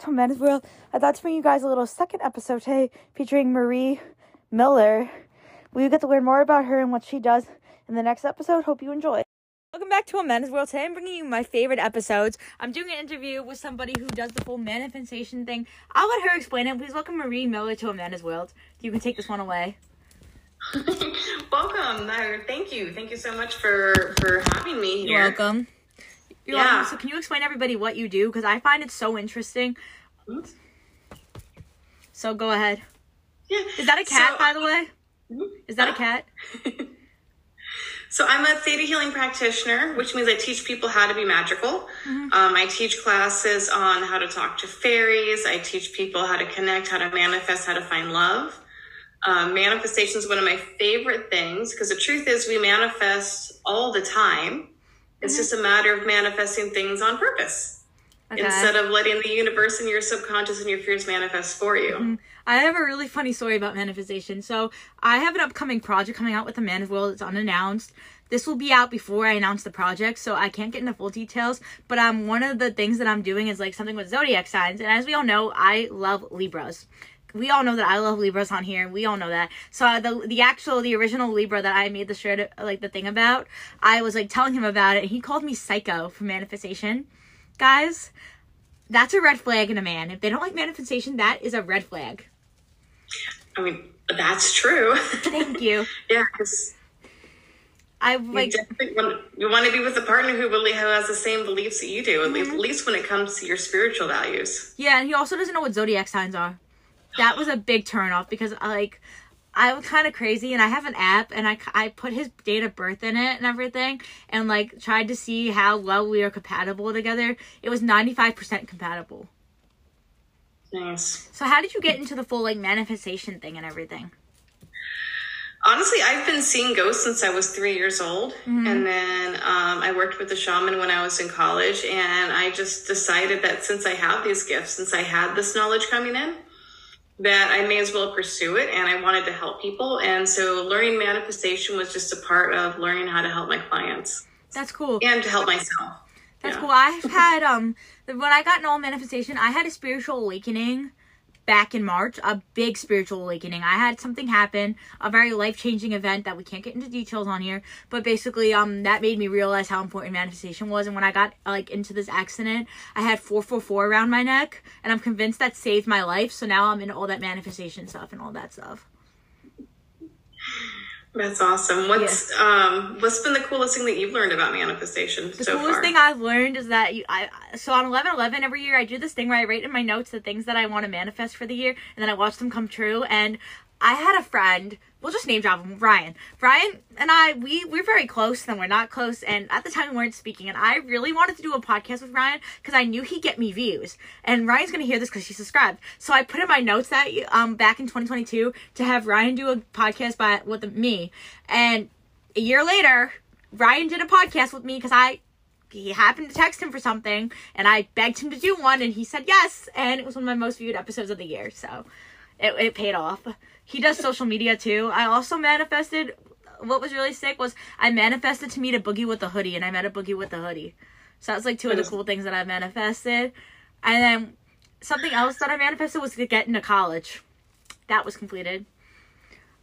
to Men's World. I'd like to bring you guys a little second episode today featuring Marie Miller. We get to learn more about her and what she does in the next episode. Hope you enjoy. Welcome back to Amanda's World. Today I'm bringing you my favorite episodes. I'm doing an interview with somebody who does the full manifestation thing. I'll let her explain it. Please welcome Marie Miller to Amanda's World. You can take this one away. welcome. No, thank you. Thank you so much for for having me here. You're welcome. You're Yeah. So can you explain everybody what you do? Because I find it so interesting. Oops. So go ahead. Yeah. Is that a cat, So- by the way? Mhm. Is that a cat? So I'm a theta healing practitioner, which means I teach people how to be magical. Um, I teach classes on how to talk to fairies. I teach people how to connect, how to manifest, how to find love. Um, manifestation is one of my favorite things because the truth is we manifest all the time. It's just a matter of manifesting things on purpose Okay. instead of letting the universe and your subconscious and your fears manifest for you. I have a really funny story about manifestation. So I have an upcoming project coming out with a Man of Will. It's unannounced. This will be out before I announce the project, so I can't get into full details. But um, one of the things that I'm doing is like something with zodiac signs, and as we all know, I love Libras. We all know that I love Libras on here. We all know that. So uh, the the actual the original Libra that I made the shirt like the thing about, I was like telling him about it, and he called me psycho for manifestation. Guys, that's a red flag in a man. If they don't like manifestation, that is a red flag. I mean, that's true. Thank you. yeah, because I you like definitely want, you want to be with a partner who really has the same beliefs that you do, at least, at least when it comes to your spiritual values. yeah, and he also doesn't know what zodiac signs are. That was a big turn off because like I was kind of crazy and I have an app and I, I put his date of birth in it and everything and like tried to see how well we are compatible together. It was 95% compatible. Nice. So how did you get into the full like manifestation thing and everything? Honestly, I've been seeing ghosts since I was three years old, and then um, I worked with a shaman when I was in college, and I just decided that since I have these gifts, since I had this knowledge coming in, that I may as well pursue it, and I wanted to help people, and so learning manifestation was just a part of learning how to help my clients That's cool. and to help myself. That's Yeah. cool. I've had um when I got in all manifestation, I had a spiritual awakening back in March, a big spiritual awakening. I had something happen, a very life-changing event that we can't get into details on here, but basically um that made me realize how important manifestation was and when I got like into this accident, I had 444 around my neck and I'm convinced that saved my life. So now I'm into all that manifestation stuff and all that stuff. That's awesome. What's um what's been the coolest thing that you've learned about manifestation The so coolest far? thing I've learned is that you, I so on eleven eleven every year I do this thing where I write in my notes the things that I want to manifest for the year, and then I watch them come true. And I had a friend, we'll just name drop him, Ryan. Ryan and I, we we're very close, then we're not close, and at the time we weren't speaking. And I really wanted to do a podcast with Ryan because I knew he'd get me views. And Ryan's gonna hear this because he subscribed. So I put in my notes that um back in 2022 to have Ryan do a podcast by with me, and a year later. Ryan did a podcast with me because I he happened to text him for something and I begged him to do one and he said yes and it was one of my most viewed episodes of the year so it, it paid off he does social media too. I also manifested what was really sick was I manifested to meet A Boogie wit da Hoodie and I met A Boogie wit da Hoodie. So that's like two of the cool things that I manifested. And then something else that I manifested was to get into college. That was completed.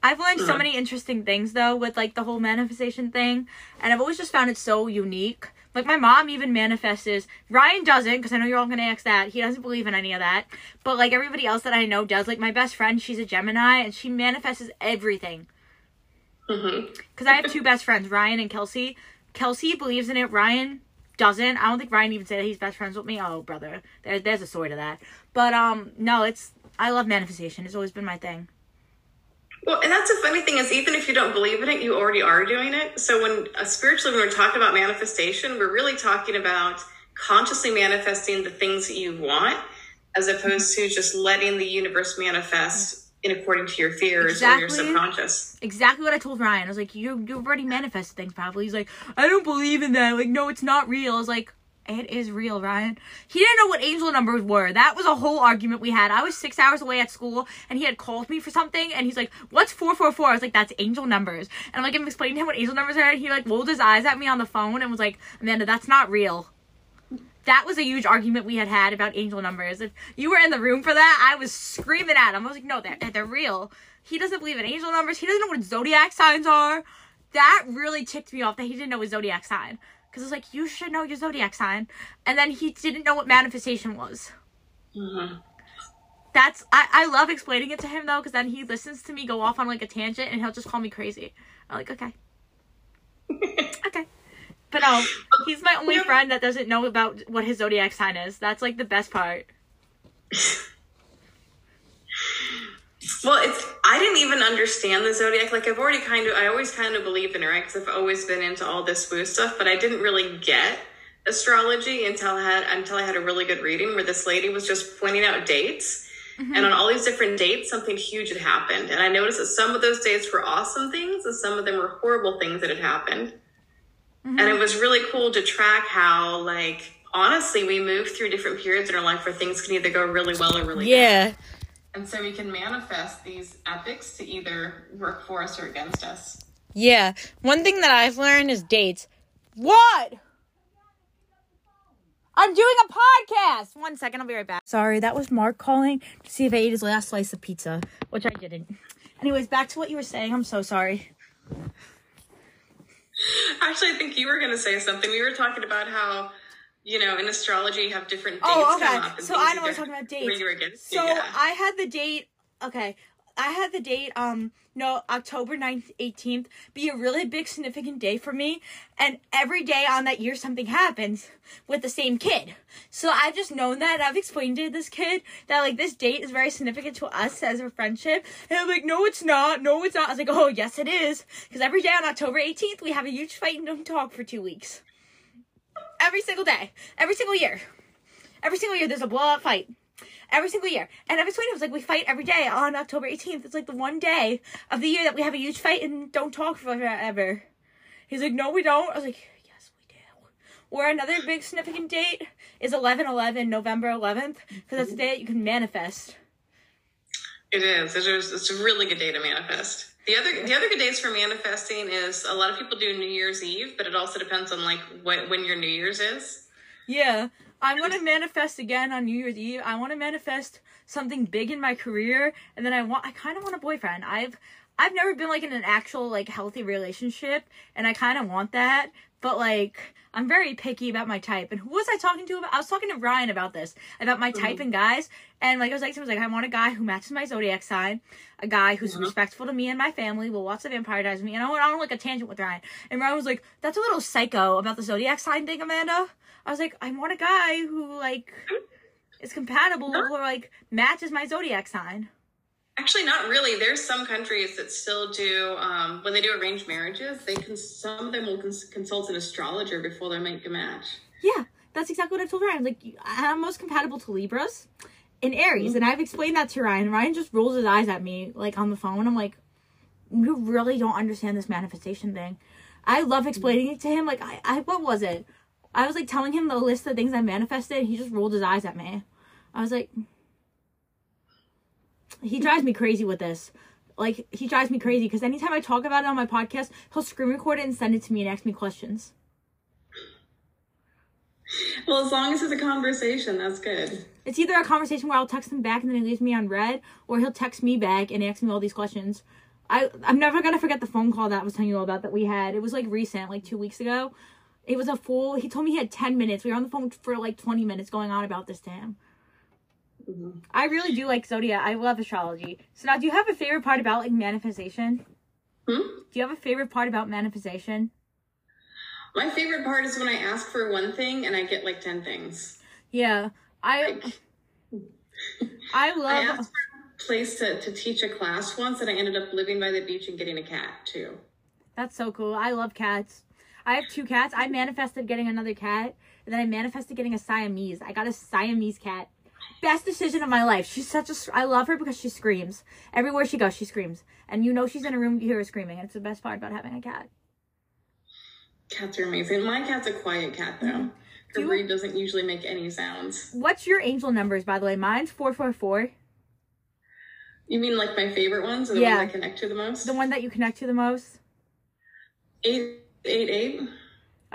I've learned so many interesting things though with like the whole manifestation thing, and I've always just found it so unique. Like my mom even manifests. Ryan doesn't, because I know you're all gonna ask that. He doesn't believe in any of that. But like everybody else that I know does. Like my best friend, she's a Gemini, and she manifests everything. Because I have two best friends, Ryan and Kelsey. Kelsey believes in it. Ryan doesn't. I don't think Ryan even said that he's best friends with me. Oh, brother, there, there's a story to that. But um, no, it's I love manifestation. It's always been my thing. Well, and that's the funny thing is, even if you don't believe in it, you already are doing it. So when uh, spiritually, when we're talking about manifestation, we're really talking about consciously manifesting the things that you want, as opposed to just letting the universe manifest in according to your fears or your subconscious. exactly what I told Ryan. I was like, you you already manifested things probably. He's like, I don't believe in that. Like, no, it's not real. I was like, it is real, Ryan. He didn't know what angel numbers were. That was a whole argument we had. I was six hours away at school, and he had called me for something, and he's like, "What's four four four? I was like, "That's angel numbers." And I'm like, I'm explaining to him what angel numbers are, and he like rolled his eyes at me on the phone and was like, "Amanda, that's not real." that was a huge argument we had had about angel numbers. If you were in the room for that, I was screaming at him. I was like, no, they're, they're real. He doesn't believe in angel numbers. He doesn't know what zodiac signs are. That really ticked me off that he didn't know his zodiac sign. Because I was like, you should know your zodiac sign. And then he didn't know what manifestation was. Mm-hmm. That's, I, I love explaining it to him though, because then he listens to me go off on like a tangent and he'll just call me crazy. I'm like, okay. okay. But um, he's my only friend that doesn't know about what his zodiac sign is. That's like the best part. Well, it's I didn't even understand the zodiac. Like I've already kind of I always kind of believed in it, right? Because I've always been into all this woo stuff, but I didn't really get astrology until I had until I had a really good reading where this lady was just pointing out dates. Mm-hmm. And on all these different dates, something huge had happened. And I noticed that some of those dates were awesome things and some of them were horrible things that had happened. Mm-hmm. And it was really cool to track how, like, honestly, we move through different periods in our life where things can either go really well or really bad. Yeah. And so we can manifest these epics to either work for us or against us. Yeah. One thing that I've learned is dates. What? I'm doing a podcast. One second, I'll be right back. Sorry, that was Mark calling to see if I ate his last slice of pizza, which I didn't. Anyways, back to what you were saying. I'm so sorry. Actually, I think you were going to say something. We were talking about how, you know, in astrology, you have different dates Oh, come up. So I know we're either- talking about dates. against. So yeah. I had the date. Okay, I had the date. Um, no, October 9th, eighteenth, be a really big significant day for me. And every day on that year, something happens with the same kid. So I've just known that. I've explained to this kid that like this date is very significant to us as a friendship. And I'm like, no, it's not. No, it's not. I was like, oh, yes, it is. Because every day on October 18th, we have a huge fight and don't talk for two weeks. Every single day. Every single year. Every single year, there's a blowout fight every single year. And I was it was like we fight every day on October 18th. It's like the one day of the year that we have a huge fight and don't talk forever. He's like, no, we don't. I was like, yes, we do. Or another big significant date is 11 11, November 11th, because that's the day that you can manifest. It is. It's a really good day to manifest. The other the other good days for manifesting is a lot of people do New Year's Eve, but it also depends on like what when your New Year's is. Yeah. I'm gonna manifest again on New Year's Eve. I want to manifest something big in my career, and then I want. I kind of want a boyfriend. I've I've never been like in an actual like healthy relationship, and I kind of want that. But like, I'm very picky about my type. And who was I talking to about? I was talking to Ryan about this about my type mm-hmm. and guys. And like I was like, I like, I want a guy who matches my zodiac sign, a guy who's mm-hmm. respectful to me and my family, will watch the Vampire Diaries with me, and I went on like a tangent with Ryan. And Ryan was like, "That's a little psycho about the zodiac sign thing, Amanda." I was like, I want a guy who like is compatible or like matches my zodiac sign. Actually, not really. There's some countries that still do um, when they do arranged marriages. They can some of them will cons- consult an astrologer before they make a match. Yeah, that's exactly what I told Ryan. Like, I'm most compatible to Libras and Aries, and I've explained that to Ryan. Ryan just rolls his eyes at me like on the phone. I'm like, you really don't understand this manifestation thing. I love explaining it to him. Like, I, I what was it? I was like telling him the list of things I manifested. And he just rolled his eyes at me. I was like, he drives me crazy with this. Like, he drives me crazy because anytime I talk about it on my podcast, he'll screen record it and send it to me and ask me questions. Well, as long as it's a conversation, that's good. It's either a conversation where I'll text him back and then he leaves me on read, or he'll text me back and ask me all these questions. I I'm never gonna forget the phone call that I was telling you all about that we had. It was like recent, like two weeks ago. It was a full. He told me he had ten minutes. We were on the phone for like twenty minutes going on about this to him. I really do like zodiac. I love astrology. So now, do you have a favorite part about like manifestation? Hmm? Do you have a favorite part about manifestation? My favorite part is when I ask for one thing and I get like ten things. Yeah, I I I love. asked for a place to, to teach a class once, and I ended up living by the beach and getting a cat too. That's so cool. I love cats. I have two cats. I manifested getting another cat, and then I manifested getting a Siamese. I got a Siamese cat. Best decision of my life. She's such a. I love her because she screams everywhere she goes. She screams, and you know she's in a room. You hear her screaming. And it's the best part about having a cat. Cats are amazing. My cat's a quiet cat though. Her Mm-hmm. Do you- breed doesn't usually make any sounds. What's your angel numbers, by the way? Mine's four four four. You mean like my favorite ones, or the Yeah. ones I connect to the most? The one that you connect to the most. eight eight eight.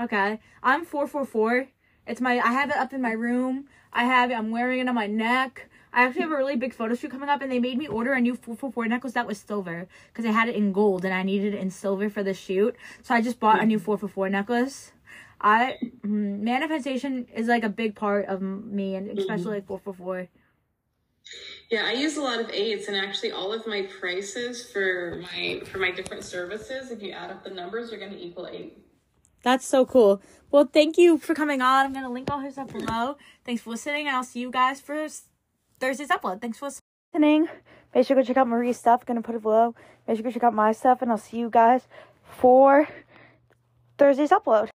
Okay, I'm four four four, It's my I have it up in my room. I have. I'm wearing it on my neck. I actually have a really big photo shoot coming up, and they made me order a new 444 necklace that was silver because I had it in gold and I needed it in silver for the shoot. So I just bought a new 444 necklace. I mm, manifestation is like a big part of me, and especially like 444. Yeah, I use a lot of eights, and actually, all of my prices for my for my different services, if you add up the numbers, are going to equal eight. That's so cool. Well, thank you for coming on. I'm gonna link all her stuff below. Thanks for listening, and I'll see you guys for Thursday's upload. Thanks for listening. Make sure to go check out Marie's stuff. Gonna put it below. Make sure to go check out my stuff, and I'll see you guys for Thursday's upload.